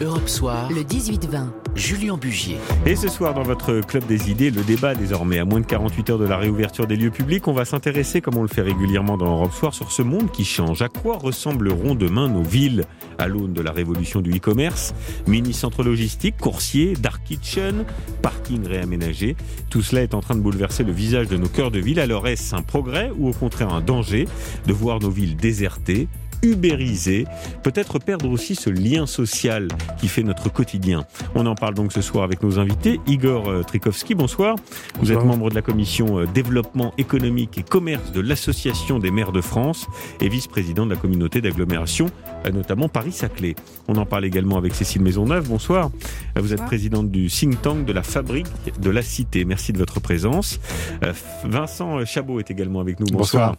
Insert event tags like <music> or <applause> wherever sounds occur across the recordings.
Europe Soir, le 18-20. Julien Bugier. Et ce soir, dans votre Club des idées, le débat désormais à moins de 48 heures de la réouverture des lieux publics, on va s'intéresser, comme on le fait régulièrement dans Europe Soir, sur ce monde qui change. À quoi ressembleront demain nos villes à l'aune de la révolution du e-commerce? Mini-centre logistique, coursiers, dark kitchen, parking réaménagé. Tout cela est en train de bouleverser le visage de nos cœurs de ville. Alors est-ce un progrès ou au contraire un danger de voir nos villes désertées? Ubériser, peut-être perdre aussi ce lien social qui fait notre quotidien. On en parle donc ce soir avec nos invités. Igor euh, Trikowski, bonsoir. Vous êtes membre de la commission euh, développement économique et commerce de l'Association des maires de France et vice-président de la communauté d'agglomération, euh, notamment Paris-Saclay. On en parle également avec Cécile Maisonneuve. Bonsoir. Vous êtes présidente du think tank de la fabrique de la cité. Merci de votre présence. Vincent Chabot est également avec nous. Bonsoir.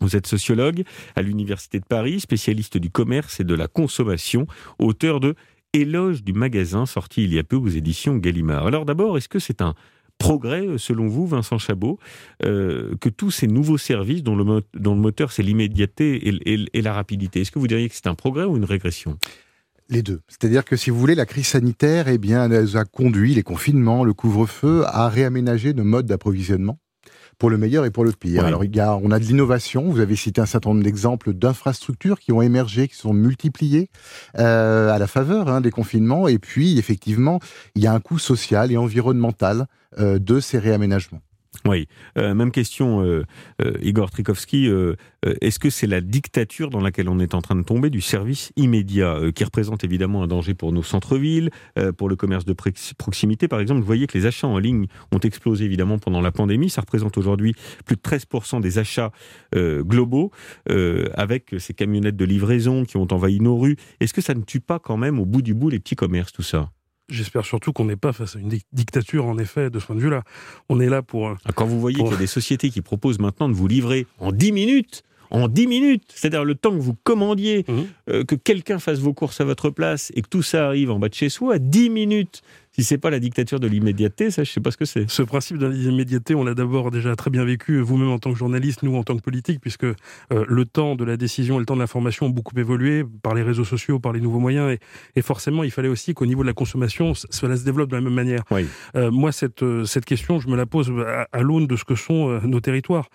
Vous êtes sociologue à l'Université de Paris, spécialiste du commerce et de la consommation, auteur de Éloge du magasin, sorti il y a peu aux éditions Gallimard. Alors d'abord, est-ce que c'est un progrès, selon vous, Vincent Chabot, euh, que tous ces nouveaux services dont le, moteur c'est l'immédiateté et, la rapidité, est-ce que vous diriez que c'est un progrès ou une régression? Les deux. C'est-à-dire que si vous voulez, la crise sanitaire eh bien, a conduit les confinements, le couvre-feu à réaménager nos modes d'approvisionnement pour le meilleur et pour le pire. Alors, il y a, on a de l'innovation. Vous avez cité un certain nombre d'exemples d'infrastructures qui ont émergé, qui sont multipliées euh, à la faveur hein, des confinements. Et puis, effectivement, il y a un coût social et environnemental euh, de ces réaménagements. Oui, euh, même question, euh, euh, Igor Trikowski. Est-ce que c'est la dictature dans laquelle on est en train de tomber du service immédiat, qui représente évidemment un danger pour nos centres-villes, pour le commerce de proximité Par exemple, vous voyez que les achats en ligne ont explosé évidemment pendant la pandémie. Ça représente aujourd'hui plus de 13% des achats globaux, avec ces camionnettes de livraison qui ont envahi nos rues. Est-ce que ça ne tue pas quand même au bout du bout les petits commerces, tout ça? J'espère surtout qu'on n'est pas face à une dictature, en effet, de ce point de vue-là. On est là pour... Euh, ah, quand vous voyez qu'il y a des sociétés qui proposent maintenant de vous livrer en 10 minutes, en 10 minutes, c'est-à-dire le temps que vous commandiez, mhm. euh, que quelqu'un fasse vos courses à votre place et que tout ça arrive en bas de chez soi, 10 minutes si c'est pas la dictature de l'immédiateté, ça, je sais pas ce que c'est. Ce principe de l'immédiateté, on l'a d'abord déjà très bien vécu, vous-même en tant que journaliste, nous en tant que politique, puisque euh, le temps de la décision et le temps de l'information ont beaucoup évolué par les réseaux sociaux, par les nouveaux moyens, et, forcément, il fallait aussi qu'au niveau de la consommation, cela se développe de la même manière. Euh, moi, cette, cette question, je me la pose à l'aune de ce que sont nos territoires.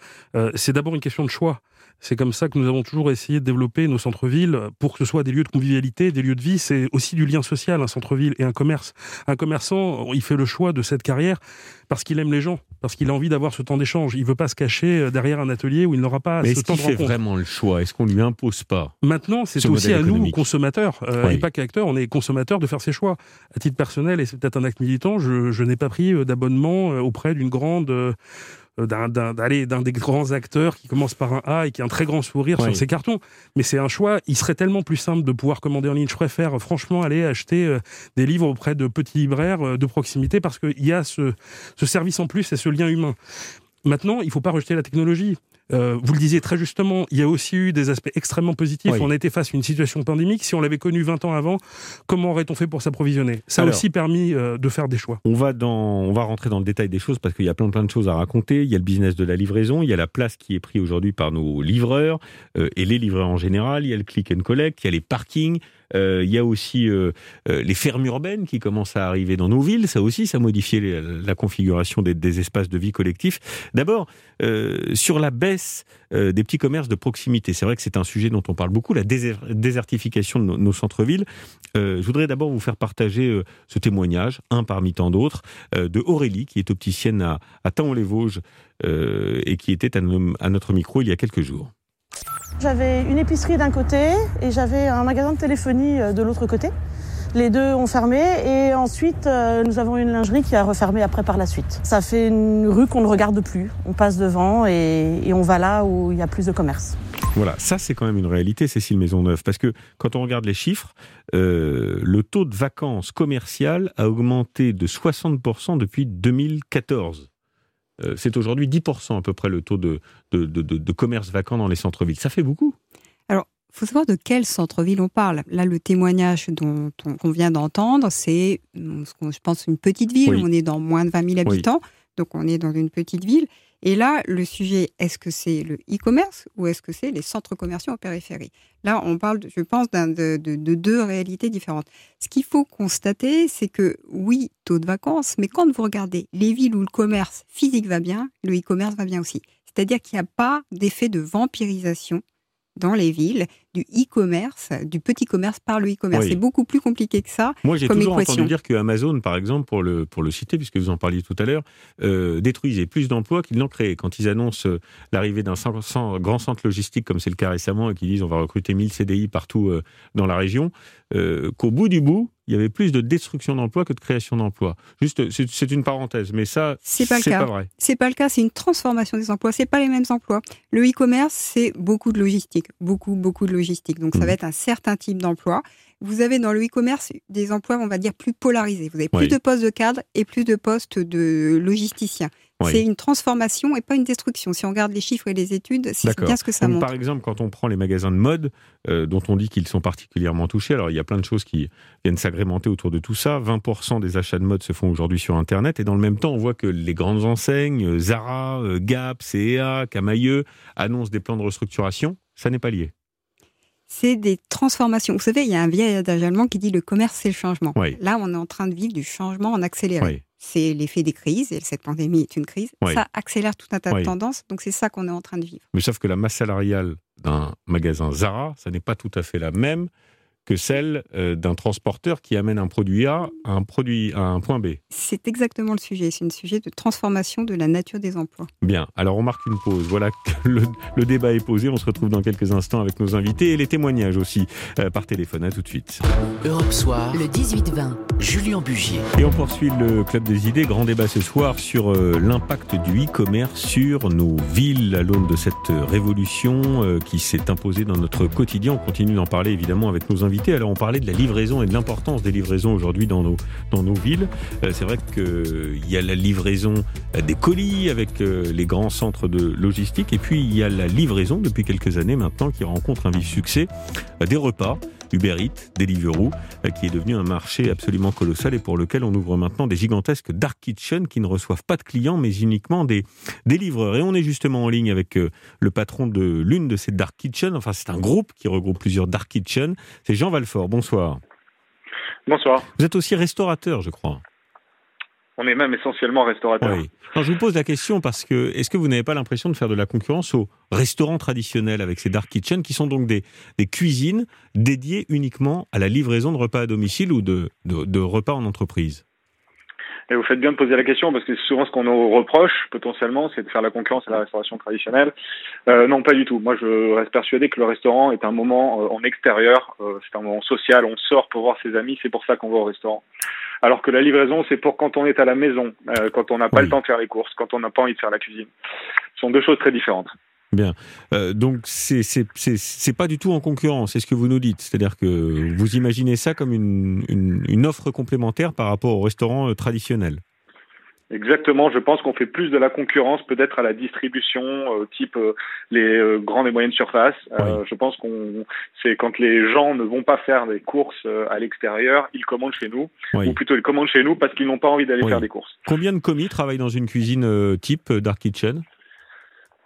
c'est d'abord une question de choix. C'est comme ça que nous avons toujours essayé de développer nos centres-villes pour que ce soit des lieux de convivialité, des lieux de vie. C'est aussi du lien social, un centre-ville et un commerce. Un commerçant, il fait le choix de cette carrière parce qu'il aime les gens, parce qu'il a envie d'avoir ce temps d'échange. Il veut pas se cacher euh, derrière un atelier où il n'aura pas Mais ce temps de rencontre. fait vraiment le choix? Est-ce qu'on lui impose pas Maintenant, c'est aussi à nous, consommateurs, euh, et pas qu'acteurs, on est consommateurs de faire ses choix. À titre personnel, et c'est peut-être un acte militant, je, je n'ai pas pris euh, d'abonnement auprès d'une grande euh, d'un des grands acteurs qui commence par un A et qui a un très grand sourire sur ses cartons. Mais c'est un choix. Il serait tellement plus simple de pouvoir commander en ligne. Je préfère franchement aller acheter euh, des livres auprès de petits libraires euh, de proximité parce qu'il y a ce, ce service en plus et ce lien humain. Maintenant, il ne faut pas rejeter la technologie. Euh, vous le disiez très justement, il y a aussi eu des aspects extrêmement positifs. On a été face à une situation pandémique. Si on l'avait connu 20 ans avant, comment aurait-on fait pour s'approvisionner? Ça a aussi permis euh, de faire des choix. On va, dans, on va rentrer dans le détail des choses parce qu'il y a plein, plein de choses à raconter. Il y a le business de la livraison, il y a la place qui est prise aujourd'hui par nos livreurs euh, et les livreurs en général, il y a le click and collect, il y a les parkings. Euh, il y a aussi euh, euh, les fermes urbaines qui commencent à arriver dans nos villes. Ça aussi, ça modifié la configuration des, espaces de vie collectifs. D'abord, sur la baisse des petits commerces de proximité. C'est vrai que c'est un sujet dont on parle beaucoup, la désertification de nos, centres-villes. je voudrais d'abord vous faire partager ce témoignage, un parmi tant d'autres, de Aurélie, qui est opticienne à, à les vosges et qui était à, notre micro il y a quelques jours. J'avais une épicerie d'un côté et j'avais un magasin de téléphonie euh, de l'autre côté. Les deux ont fermé et ensuite euh, nous avons une lingerie qui a refermé après par la suite. Ça fait une rue qu'on ne regarde plus. On passe devant et, on va là où il y a plus de commerce. Voilà, ça c'est quand même une réalité, Cécile Maisonneuve, parce que quand on regarde les chiffres, euh, le taux de vacances commerciales a augmenté de 60% depuis 2014. Euh, c'est aujourd'hui 10% à peu près le taux de, de, commerce vacant dans les centres-villes. Ça fait beaucoup. Alors, il faut savoir de quel centre-ville on parle. Là, le témoignage dont on, vient d'entendre, c'est, je pense, une petite ville. On est dans moins de 20 000 habitants, donc on est dans une petite ville. Et là, le sujet, est-ce que c'est le e-commerce ou est-ce que c'est les centres commerciaux en périphérie? Là, on parle, je pense, de, de, deux réalités différentes. Ce qu'il faut constater, c'est que oui, taux de vacances, mais quand vous regardez les villes où le commerce physique va bien, le e-commerce va bien aussi. C'est-à-dire qu'il n'y a pas d'effet de vampirisation dans les villes du e-commerce, du petit commerce par le e-commerce. C'est beaucoup plus compliqué que ça. Moi, j'ai toujours entendu dire que Amazon, par exemple, pour le, pour le citer, puisque vous en parliez tout à l'heure, euh, détruisait plus d'emplois qu'ils n'en créaient. Quand ils annoncent euh, l'arrivée d'un grand centre logistique, comme c'est le cas récemment, et qu'ils disent on va recruter 1000 CDI partout euh, dans la région, qu'au bout du bout, il y avait plus de destruction d'emplois que de création d'emplois. Juste, c'est une parenthèse, mais ça, c'est pas, pas vrai. C'est pas le cas. C'est une transformation des emplois. C'est pas les mêmes emplois. Le e-commerce, c'est beaucoup de logistique, beaucoup, beaucoup de logistique. Donc, ça mmh. va être un certain type d'emploi. Vous avez dans le e-commerce des emplois, on va dire, plus polarisés. Vous avez plus de postes de cadre et plus de postes de logisticiens. C'est une transformation et pas une destruction. Si on regarde les chiffres et les études, c'est bien ce que ça montre. Par exemple, quand on prend les magasins de mode, euh, dont on dit qu'ils sont particulièrement touchés, alors il y a plein de choses qui viennent s'agrémenter autour de tout ça. 20% des achats de mode se font aujourd'hui sur Internet et dans le même temps, on voit que les grandes enseignes, euh, Zara, euh, Gap, CEA, Camailleux, annoncent des plans de restructuration. Ça n'est pas lié c'est des transformations. Vous savez, il y a un vieil adage allemand qui dit le commerce, c'est le changement. Là, on est en train de vivre du changement en accéléré c'est l'effet des crises, et cette pandémie est une crise. Ça accélère tout un tas de tendances, donc c'est ça qu'on est en train de vivre. Mais sauf que la masse salariale d'un magasin Zara, ça n'est pas tout à fait la même que celle euh, d'un transporteur qui amène un produit A à un, produit, à un point B. C'est exactement le sujet. C'est un sujet de transformation de la nature des emplois. Bien, alors on marque une pause. Voilà que <laughs> le, débat est posé. On se retrouve dans quelques instants avec nos invités et les témoignages aussi euh, par téléphone. À tout de suite. Europe Soir, le 18-20, Julien Bugier. Et on poursuit le Club des idées. Grand débat ce soir sur euh, l'impact du e-commerce sur nos villes à l'aune de cette révolution qui s'est imposée dans notre quotidien. On continue d'en parler évidemment avec nos invités alors on parlait de la livraison et de l'importance des livraisons aujourd'hui dans nos, villes. Euh, c'est vrai qu'il y a la livraison des colis avec euh, les grands centres de logistique et puis il y a la livraison depuis quelques années maintenant qui rencontre un vif succès euh, des repas. Uber Eats, Deliveroo, qui est devenu un marché absolument colossal et pour lequel on ouvre maintenant des gigantesques dark kitchens qui ne reçoivent pas de clients mais uniquement des, des livreurs. Et on est justement en ligne avec le patron de l'une de ces dark kitchens, enfin c'est un groupe qui regroupe plusieurs dark kitchens, c'est Jean Valfort, bonsoir. Bonsoir. Vous êtes aussi restaurateur, je crois. On est même essentiellement restaurateur. Oui. je vous pose la question parce que est-ce que vous n'avez pas l'impression de faire de la concurrence aux restaurants traditionnels avec ces dark kitchens qui sont donc des, des cuisines dédiées uniquement à la livraison de repas à domicile ou de, de repas en entreprise? Et vous faites bien de poser la question parce que souvent ce qu'on nous reproche potentiellement, c'est de faire la concurrence à la restauration traditionnelle. Euh, non, pas du tout. Moi, je reste persuadé que le restaurant est un moment euh, en extérieur, euh, c'est un moment social, on sort pour voir ses amis, c'est pour ça qu'on va au restaurant. Alors que la livraison, c'est pour quand on est à la maison, euh, quand on n'a pas le temps de faire les courses, quand on n'a pas envie de faire la cuisine. Ce sont deux choses très différentes. Bien. Euh, donc, c'est pas du tout en concurrence, c'est ce que vous nous dites. C'est-à-dire que vous imaginez ça comme une, une, offre complémentaire par rapport au restaurant euh, traditionnel. Exactement, je pense qu'on fait plus de la concurrence peut-être à la distribution, euh, type les grandes et moyennes surfaces. je pense qu'on c'est quand les gens ne vont pas faire des courses à l'extérieur, ils commandent chez nous, ou plutôt ils commandent chez nous parce qu'ils n'ont pas envie d'aller faire des courses. Combien de commis travaillent dans une cuisine type Dark Kitchen?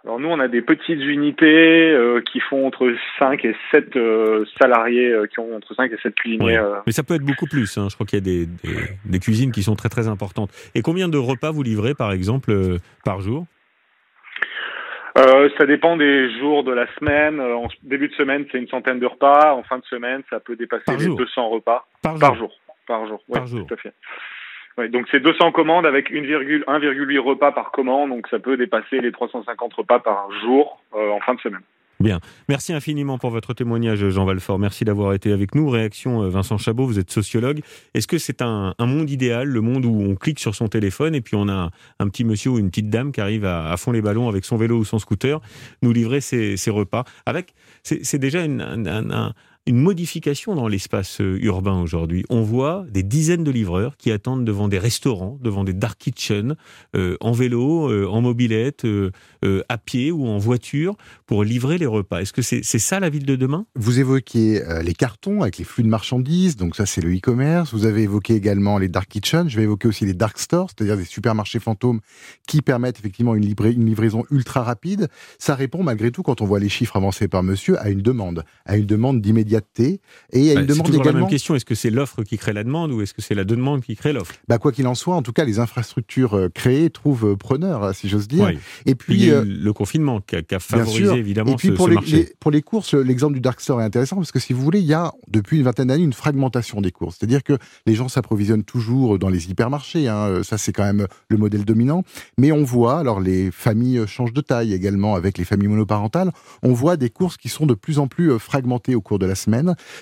Alors nous, on a des petites unités euh, qui font entre 5 et 7 euh, salariés, euh, qui ont entre 5 et 7 cuisiniers. Mais ça peut être beaucoup plus, hein. je crois qu'il y a des, des, des, cuisines qui sont très très importantes. Et combien de repas vous livrez par exemple par jour? Ça dépend des jours de la semaine. En début de semaine, c'est une centaine de repas. En fin de semaine, ça peut dépasser les 200 repas par, par jour. Par jour. Par jour. Tout à fait donc c'est 200 commandes avec 1,8 repas par commande, donc ça peut dépasser les 350 repas par jour euh, en fin de semaine. Bien. Merci infiniment pour votre témoignage, Jean Valfort. Merci d'avoir été avec nous. Réaction, euh, Vincent Chabot, vous êtes sociologue. Est-ce que c'est un, monde idéal, le monde où on clique sur son téléphone et puis on a un, petit monsieur ou une petite dame qui arrive à, fond les ballons avec son vélo ou son scooter, nous livrer ses, repas avec C'est déjà un une modification dans l'espace euh, urbain aujourd'hui. On voit des dizaines de livreurs qui attendent devant des restaurants, devant des dark kitchens, euh, en vélo, euh, en mobilette, à pied ou en voiture, pour livrer les repas. Est-ce que c'est ça la ville de demain? Vous évoquez les cartons avec les flux de marchandises, donc ça c'est le e-commerce. Vous avez évoqué également les dark kitchens. Je vais évoquer aussi les dark stores, c'est-à-dire des supermarchés fantômes qui permettent effectivement une, une livraison ultra rapide. Ça répond malgré tout, quand on voit les chiffres avancés par monsieur, à une demande, à une demande d'immédiat et il y a une bah, demande également. la même question. Est-ce que c'est l'offre qui crée la demande ou est-ce que c'est la demande qui crée l'offre? Bah, Quoi qu'il en soit, en tout cas, les infrastructures euh, créées trouvent euh, preneur, hein, si j'ose dire. Et puis, euh, le confinement qui a, favorisé évidemment et puis pour les, marché. pour les courses, l'exemple du Dark Store est intéressant parce que si vous voulez, il y a depuis une vingtaine d'années une fragmentation des courses. C'est-à-dire que les gens s'approvisionnent toujours dans les hypermarchés. Hein, ça, c'est quand même le modèle dominant. Mais on voit, alors les familles changent de taille également avec les familles monoparentales. On voit des courses qui sont de plus en plus fragmentées au cours de la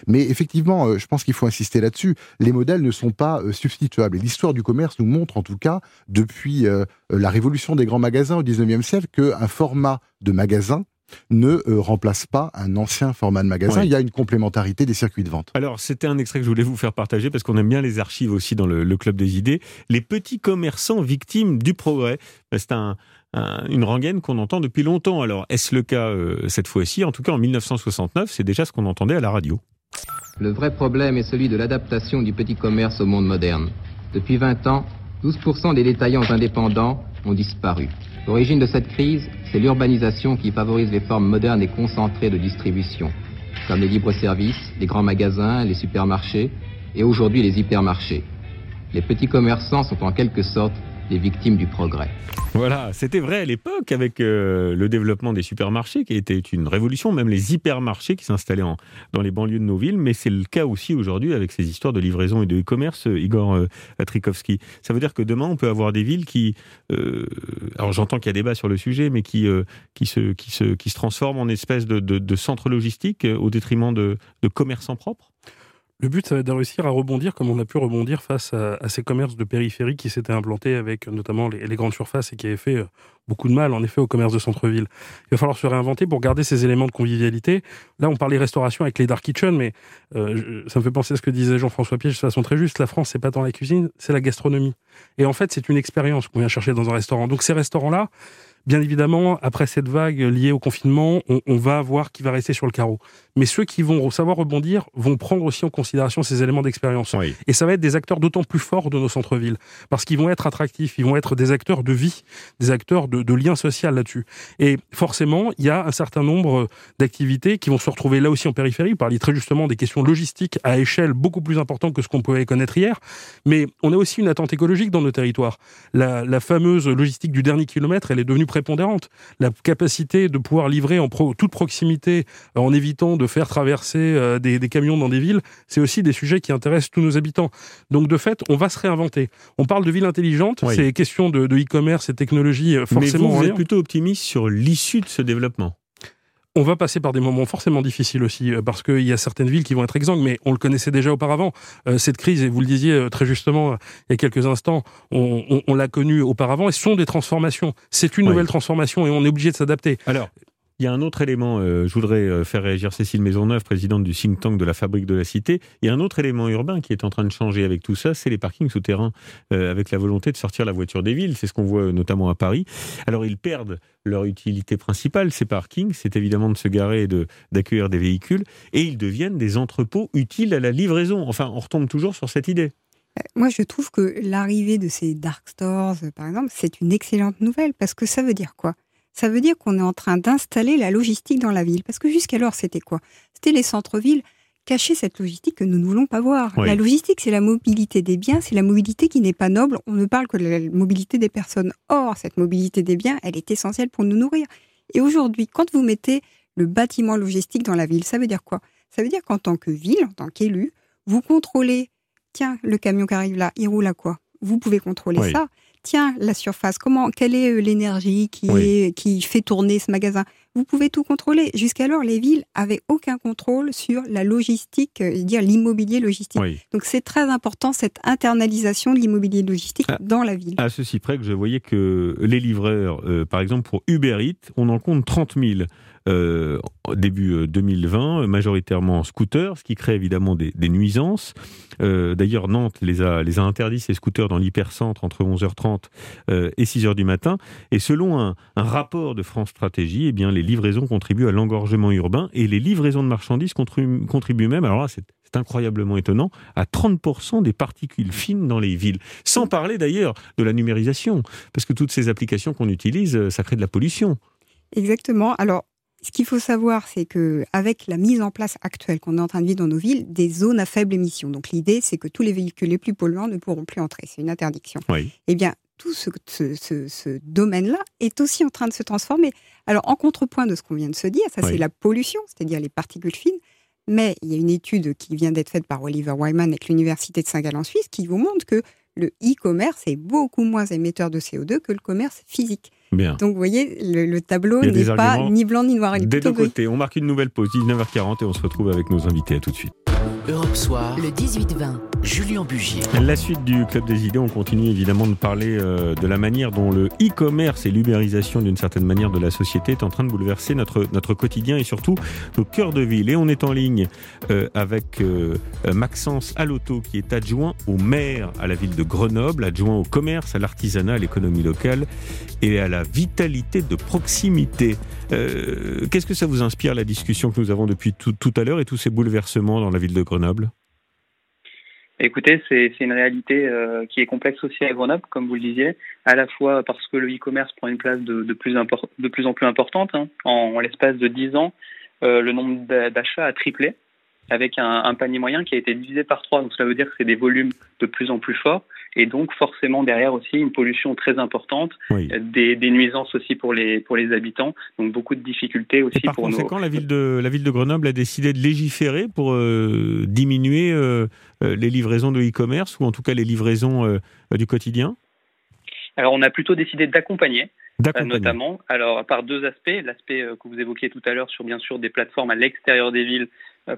Mais effectivement, euh, je pense qu'il faut insister là-dessus. Les modèles ne sont pas euh, substituables. Et l'histoire du commerce nous montre, en tout cas, depuis euh, la révolution des grands magasins au 19e siècle, qu'un format de magasin ne remplace pas un ancien format de magasin. Il y a une complémentarité des circuits de vente. Alors, c'était un extrait que je voulais vous faire partager parce qu'on aime bien les archives aussi dans le, Club des idées. Les petits commerçants victimes du progrès. Ben, c'est une rengaine qu'on entend depuis longtemps. Alors, est-ce le cas cette fois-ci? En tout cas, en 1969, c'est déjà ce qu'on entendait à la radio. Le vrai problème est celui de l'adaptation du petit commerce au monde moderne. Depuis 20 ans, 12% des détaillants indépendants ont disparu. L'origine de cette crise, c'est l'urbanisation qui favorise les formes modernes et concentrées de distribution, comme les libres-services, les grands magasins, les supermarchés et aujourd'hui les hypermarchés. Les petits commerçants sont en quelque sorte des victimes du progrès. Voilà, c'était vrai à l'époque avec euh, le développement des supermarchés qui était une révolution, même les hypermarchés qui s'installaient dans les banlieues de nos villes, mais c'est le cas aussi aujourd'hui avec ces histoires de livraison et de e-commerce, euh, Igor euh. Ça veut dire que demain, on peut avoir des villes qui, alors j'entends qu'il y a débat sur le sujet, mais qui, qui, se, qui, se, qui se transforment en espèce de, de, centre logistique au détriment de, de commerçants propres le but, ça va être de réussir à rebondir comme on a pu rebondir face à, ces commerces de périphérie qui s'étaient implantés avec notamment les, grandes surfaces et qui avaient fait euh, beaucoup de mal, en effet, au commerce de centre-ville. Il va falloir se réinventer pour garder ces éléments de convivialité. Là, on parlait restauration avec les dark kitchen, mais euh, ça me fait penser à ce que disait Jean-François Piège de façon très juste. La France, c'est pas tant la cuisine, c'est la gastronomie. Et en fait, c'est une expérience qu'on vient chercher dans un restaurant. Donc ces restaurants-là, Bien évidemment, après cette vague liée au confinement, on, va voir qui va rester sur le carreau. Mais ceux qui vont savoir rebondir vont prendre aussi en considération ces éléments d'expérience. Et ça va être des acteurs d'autant plus forts de nos centres-villes, parce qu'ils vont être attractifs, ils vont être des acteurs de vie, des acteurs de, de lien social là-dessus. Et forcément, il y a un certain nombre d'activités qui vont se retrouver là aussi en périphérie. Vous parliez très justement des questions logistiques à échelle beaucoup plus importante que ce qu'on pouvait connaître hier. Mais on a aussi une attente écologique dans nos territoires. La, la fameuse logistique du dernier kilomètre, elle est devenue prépondérante. La capacité de pouvoir livrer en toute proximité, euh, en évitant de faire traverser euh, des, camions dans des villes, c'est aussi des sujets qui intéressent tous nos habitants. Donc de fait, on va se réinventer. On parle de ville intelligente, c'est question de e-commerce et technologie forcément. Mais vous, êtes plutôt optimiste sur l'issue de ce développement? On va passer par des moments forcément difficiles aussi, euh, parce qu'il y a certaines villes qui vont être exsangues, mais on le connaissait déjà auparavant. Euh, cette crise, et vous le disiez euh, très justement il y a quelques instants, on, l'a connue auparavant, et ce sont des transformations. C'est une nouvelle transformation, et on est obligé de s'adapter. Alors, il y a un autre élément, je voudrais faire réagir Cécile Maisonneuve, présidente du think tank de la Fabrique de la Cité. Il y a un autre élément urbain qui est en train de changer avec tout ça, c'est les parkings souterrains, avec la volonté de sortir la voiture des villes. C'est ce qu'on voit notamment à Paris. Alors ils perdent leur utilité principale, ces parkings, c'est évidemment de se garer et d'accueillir des véhicules, et ils deviennent des entrepôts utiles à la livraison. Enfin, on retombe toujours sur cette idée. Euh, moi, je trouve que l'arrivée de ces dark stores, euh, par exemple, c'est une excellente nouvelle parce que ça veut dire quoi? Ça veut dire qu'on est en train d'installer la logistique dans la ville. Parce que jusqu'alors, c'était quoi? C'était les centres-villes cacher cette logistique que nous ne voulons pas voir. La logistique, c'est la mobilité des biens, c'est la mobilité qui n'est pas noble. On ne parle que de la mobilité des personnes. Or, cette mobilité des biens, elle est essentielle pour nous nourrir. Et aujourd'hui, quand vous mettez le bâtiment logistique dans la ville, ça veut dire quoi? Ça veut dire qu'en tant que ville, en tant qu'élu, vous contrôlez, tiens, le camion qui arrive là, il roule à quoi? Vous pouvez contrôler ça. Tient la surface? Comment Quelle est l'énergie qui, est, qui fait tourner ce magasin? Vous pouvez tout contrôler. Jusqu'alors, les villes avaient aucun contrôle sur la logistique, dire l'immobilier logistique. Donc c'est très important cette internalisation de l'immobilier logistique ah. dans la ville. À ceci près que je voyais que les livreurs, par exemple pour Uber Eats, on en compte 30 000 euh, début 2020, euh, majoritairement en scooter, ce qui crée évidemment des, nuisances. Euh, d'ailleurs, Nantes les a, les a interdits, ces scooters, dans l'hypercentre entre 11h30 et 6h du matin. Et selon un, rapport de France Stratégie, eh bien, les livraisons contribuent à l'engorgement urbain et les livraisons de marchandises contribuent, contribuent même, alors là, c'est incroyablement étonnant, à 30% des particules fines dans les villes. Sans parler d'ailleurs de la numérisation, parce que toutes ces applications qu'on utilise, ça crée de la pollution. Exactement. Alors, ce qu'il faut savoir, c'est que avec la mise en place actuelle qu'on est en train de vivre dans nos villes, des zones à faible émission. Donc l'idée, c'est que tous les véhicules les plus polluants ne pourront plus entrer. C'est une interdiction. Oui. Eh bien, tout ce, ce, domaine-là est aussi en train de se transformer. Alors, en contrepoint de ce qu'on vient de se dire, ça c'est la pollution, c'est-à-dire les particules fines. Mais il y a une étude qui vient d'être faite par Oliver Wyman avec l'Université de Saint-Gall en Suisse qui vous montre que le e-commerce est beaucoup moins émetteur de CO2 que le commerce physique. Donc, vous voyez, le, tableau n'est pas ni blanc ni noir. des deux côtés. On marque une nouvelle pause, 19h40, et on se retrouve avec nos invités. À tout de suite. Europe Soir, le 18-20, Julien Bugier. La suite du Club des idées, on continue évidemment de parler euh, de la manière dont le e-commerce et l'ubérisation d'une certaine manière de la société est en train de bouleverser notre, notre quotidien et surtout nos cœurs de ville. Et on est en ligne euh, avec euh, Maxence Alotto qui est adjoint au maire à la ville de Grenoble, adjoint au commerce, à l'artisanat, à l'économie locale et à la vitalité de proximité. Qu'est-ce que ça vous inspire la discussion que nous avons depuis tout, à l'heure et tous ces bouleversements dans la ville de Grenoble? Écoutez, c'est une réalité euh, qui est complexe aussi à Grenoble, comme vous le disiez, à la fois parce que le e-commerce prend une place de, plus, en plus importante. Hein. En, l'espace de 10 ans, euh, le nombre d'achats a triplé, avec un, un, panier moyen qui a été divisé par 3. Donc cela veut dire que c'est des volumes de plus en plus forts et donc forcément derrière aussi une pollution très importante, des, nuisances aussi pour les pour les habitants, donc beaucoup de difficultés aussi par pour conséquent, la ville de la ville de Grenoble a décidé de légiférer pour euh, diminuer euh, euh, les livraisons de e-commerce ou en tout cas les livraisons du quotidien? Alors on a plutôt décidé d'accompagner. notamment, alors par deux aspects, l'aspect que vous évoquiez tout à l'heure sur bien sûr des plateformes à l'extérieur des villes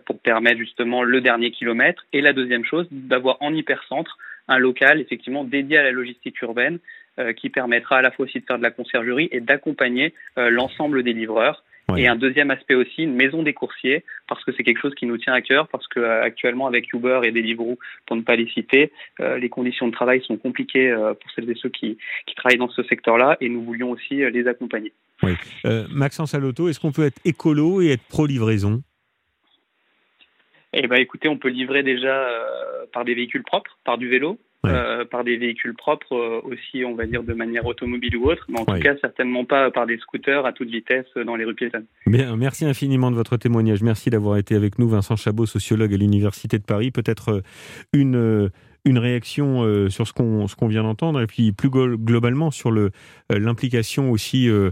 pour permettre justement le dernier kilomètre, et la deuxième chose, d'avoir en hypercentre un local effectivement dédié à la logistique urbaine euh, qui permettra à la fois aussi de faire de la conciergerie et d'accompagner euh, l'ensemble des livreurs. Et un deuxième aspect aussi, une maison des coursiers, parce que c'est quelque chose qui nous tient à cœur, parce que euh, actuellement avec Uber et Deliveroo, pour ne pas les citer, les conditions de travail sont compliquées pour celles et ceux qui, qui travaillent dans ce secteur-là, et nous voulions aussi les accompagner. Oui. Maxence Alotto, est-ce qu'on peut être écolo et être pro-livraison? Eh ben, écoutez, on peut livrer déjà par des véhicules propres, par du vélo, euh, par des véhicules propres euh, aussi, on va dire de manière automobile ou autre, mais en tout cas certainement pas par des scooters à toute vitesse dans les rues piétonnes. Bien, merci infiniment de votre témoignage. Merci d'avoir été avec nous, Vincent Chabot, sociologue à l'Université de Paris. Peut-être une une réaction euh, sur ce qu'on ce qu'on vient d'entendre et puis plus globalement sur le euh, l'implication aussi euh,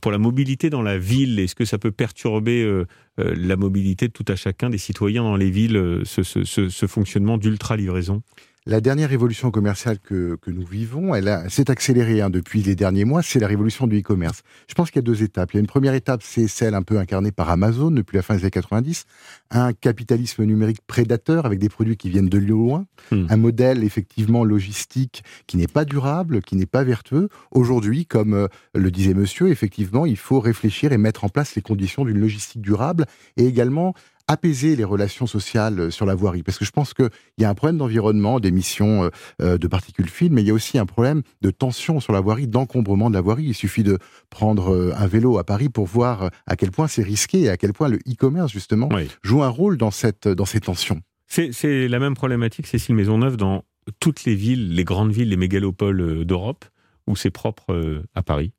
pour la mobilité dans la ville. Est-ce que ça peut perturber la mobilité de tout à chacun des citoyens dans les villes, ce, ce, ce fonctionnement d'ultra livraison la dernière révolution commerciale que, que nous vivons, elle s'est accélérée hein, depuis les derniers mois, c'est la révolution du e-commerce. Je pense qu'il y a deux étapes. Il y a une première étape, c'est celle un peu incarnée par Amazon depuis la fin des années 90, un capitalisme numérique prédateur avec des produits qui viennent de loin, hmm. un modèle effectivement logistique qui n'est pas durable, qui n'est pas vertueux. Aujourd'hui, comme euh, le disait monsieur, effectivement, il faut réfléchir et mettre en place les conditions d'une logistique durable et également apaiser les relations sociales euh, sur la voirie Parce que je pense qu'il y a un problème d'environnement, d'émissions euh, euh, de particules fines, mais il y a aussi un problème de tension sur la voirie, d'encombrement de la voirie. Il suffit de prendre un vélo à Paris pour voir à quel point c'est risqué et à quel point le e-commerce, justement, joue un rôle dans, cette, dans ces tensions. C'est la même problématique, Cécile Maisonneuve, dans toutes les villes, les grandes villes, les mégalopoles d'Europe, où c'est propre à Paris?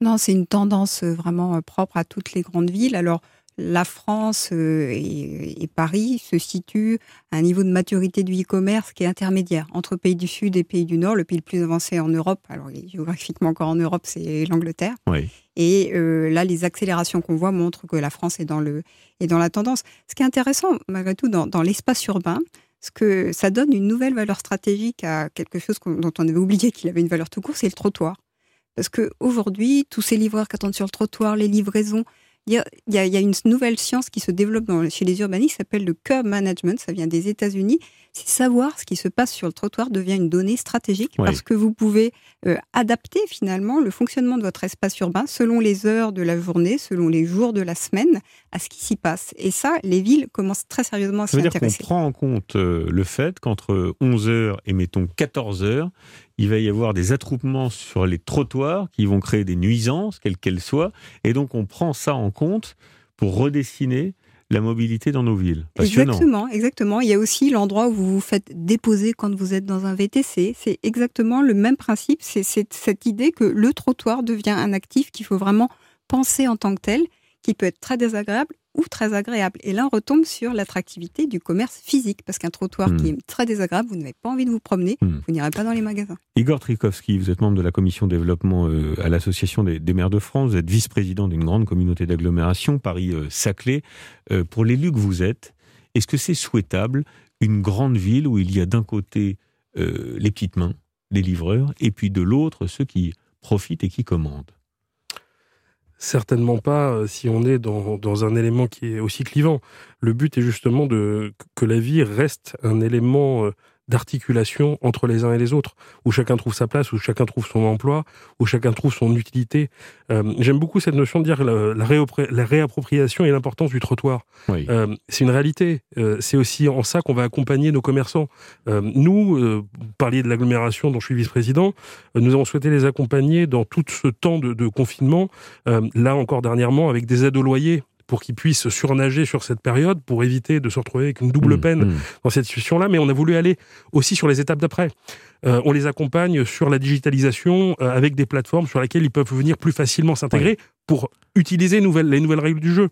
Non, c'est une tendance vraiment propre à toutes les grandes villes. Alors, la France euh, et, Paris se situent à un niveau de maturité du e-commerce qui est intermédiaire entre pays du Sud et pays du Nord. Le pays le plus avancé en Europe, alors géographiquement encore en Europe, c'est l'Angleterre. Et euh, là, les accélérations qu'on voit montrent que la France est dans, le, est dans la tendance. Ce qui est intéressant, malgré tout, dans, l'espace urbain, ce que ça donne une nouvelle valeur stratégique à quelque chose dont on avait oublié qu'il avait une valeur tout court, c'est le trottoir. Parce qu'aujourd'hui, tous ces livreurs qui attendent sur le trottoir, les livraisons, il y, a, une nouvelle science qui se développe chez les urbanistes qui s'appelle le curb management. Ça vient des États-Unis. C'est savoir ce qui se passe sur le trottoir devient une donnée stratégique parce que vous pouvez euh, adapter finalement le fonctionnement de votre espace urbain selon les heures de la journée, selon les jours de la semaine, à ce qui s'y passe. Et ça, les villes commencent très sérieusement à s'y intéresser. Ça veut dire qu'on prend en compte euh, le fait qu'entre 11h et mettons 14h, il va y avoir des attroupements sur les trottoirs qui vont créer des nuisances, quelles qu'elles soient, et donc on prend ça en compte pour redessiner la mobilité dans nos villes. Exactement, exactement. Il y a aussi l'endroit où vous vous faites déposer quand vous êtes dans un VTC. C'est exactement le même principe. C'est cette idée que le trottoir devient un actif qu'il faut vraiment penser en tant que tel, qui peut être très désagréable ou très agréable. Et là, on retombe sur l'attractivité du commerce physique, parce qu'un trottoir qui hmm. est très désagréable, vous n'avez pas envie de vous promener, hmm. vous n'irez pas dans les magasins. Igor Trikowski, vous êtes membre de la commission développement euh, à l'Association des, maires de France, vous êtes vice-président d'une grande communauté d'agglomération, Paris-Saclay. Euh, pour l'élu que vous êtes, est-ce que c'est souhaitable une grande ville où il y a d'un côté euh, les petites mains, les livreurs, et puis de l'autre ceux qui profitent et qui commandent? Certainement pas euh, si on est dans, dans, un élément qui est aussi clivant. Le but est justement de que la vie reste un élément euh, d'articulation entre les uns et les autres, où chacun trouve sa place, où chacun trouve son emploi, où chacun trouve son utilité. Euh, j'aime beaucoup cette notion de dire la, la, réappropriation et l'importance du trottoir. Euh, c'est une réalité. Euh, c'est aussi en ça qu'on va accompagner nos commerçants. nous, vous parliez de l'agglomération dont je suis vice-président, nous avons souhaité les accompagner dans tout ce temps de, de confinement, là encore dernièrement, avec des aides au loyer pour qu'ils puissent surnager sur cette période, pour éviter de se retrouver avec une double mmh, peine mmh. dans cette situation-là. Mais on a voulu aller aussi sur les étapes d'après. Euh, on les accompagne sur la digitalisation euh, avec des plateformes sur lesquelles ils peuvent venir plus facilement s'intégrer pour utiliser les nouvelles règles du jeu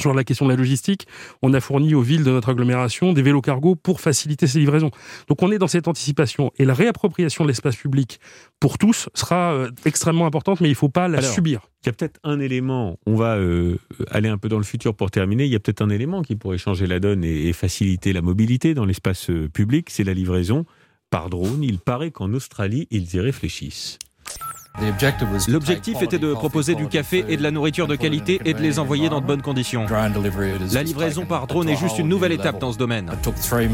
sur la question de la logistique, on a fourni aux villes de notre agglomération des vélos cargo pour faciliter ces livraisons. Donc on est dans cette anticipation et la réappropriation de l'espace public pour tous sera euh, extrêmement importante, mais il ne faut pas la subir. Il y a peut-être un élément, on va euh, aller un peu dans le futur pour terminer, il y a peut-être un élément qui pourrait changer la donne et faciliter la mobilité dans l'espace euh, public, c'est la livraison par drone. Il paraît qu'en Australie, ils y réfléchissent. L'objectif était de proposer du café et de la nourriture de qualité et de les envoyer dans de bonnes conditions. La livraison par drone est juste une nouvelle étape dans ce domaine.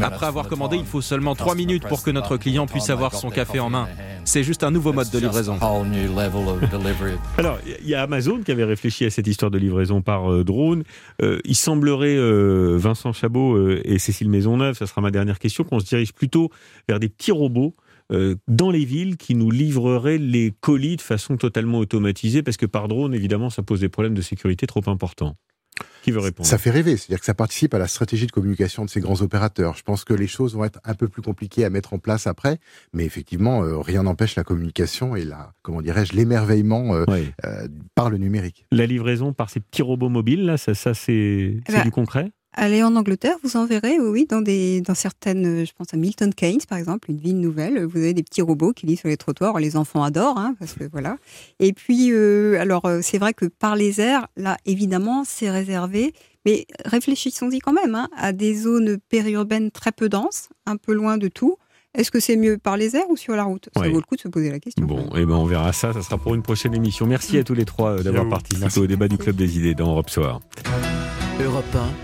Après avoir commandé, il faut seulement 3 minutes pour que notre client puisse avoir son café en main. C'est juste un nouveau mode de livraison. <laughs> Alors, il y a Amazon qui avait réfléchi à cette histoire de livraison par euh, drone. Euh, il semblerait, euh, Vincent Chabot et Cécile Maisonneuve, ça sera ma dernière question, qu'on se dirige plutôt vers des petits robots dans les villes qui nous livreraient les colis de façon totalement automatisée Parce que par drone, évidemment, ça pose des problèmes de sécurité trop importants. Qui veut répondre? Ça fait rêver, c'est-à-dire que ça participe à la stratégie de communication de ces grands opérateurs. Je pense que les choses vont être un peu plus compliquées à mettre en place après, mais effectivement, euh, rien n'empêche la communication et la, comment dirais-je, l'émerveillement euh, par le numérique. La livraison par ces petits robots mobiles, là, ça, ça c'est bah, du concret? Allez en Angleterre, vous en verrez, oui, dans, des, dans certaines, je pense à Milton Keynes par exemple, une ville nouvelle, vous avez des petits robots qui lisent sur les trottoirs, les enfants adorent, hein, parce que voilà. Et puis, euh, alors euh, c'est vrai que par les airs, là évidemment c'est réservé, mais réfléchissons-y quand même hein, à des zones périurbaines très peu denses, un peu loin de tout. Est-ce que c'est mieux par les airs ou sur la route? Ça vaut le coup de se poser la question. Bon, et eh ben on verra ça, ça sera pour une prochaine émission. Merci à tous les trois euh, d'avoir participé au débat du Club des idées dans Europe Soir. Europe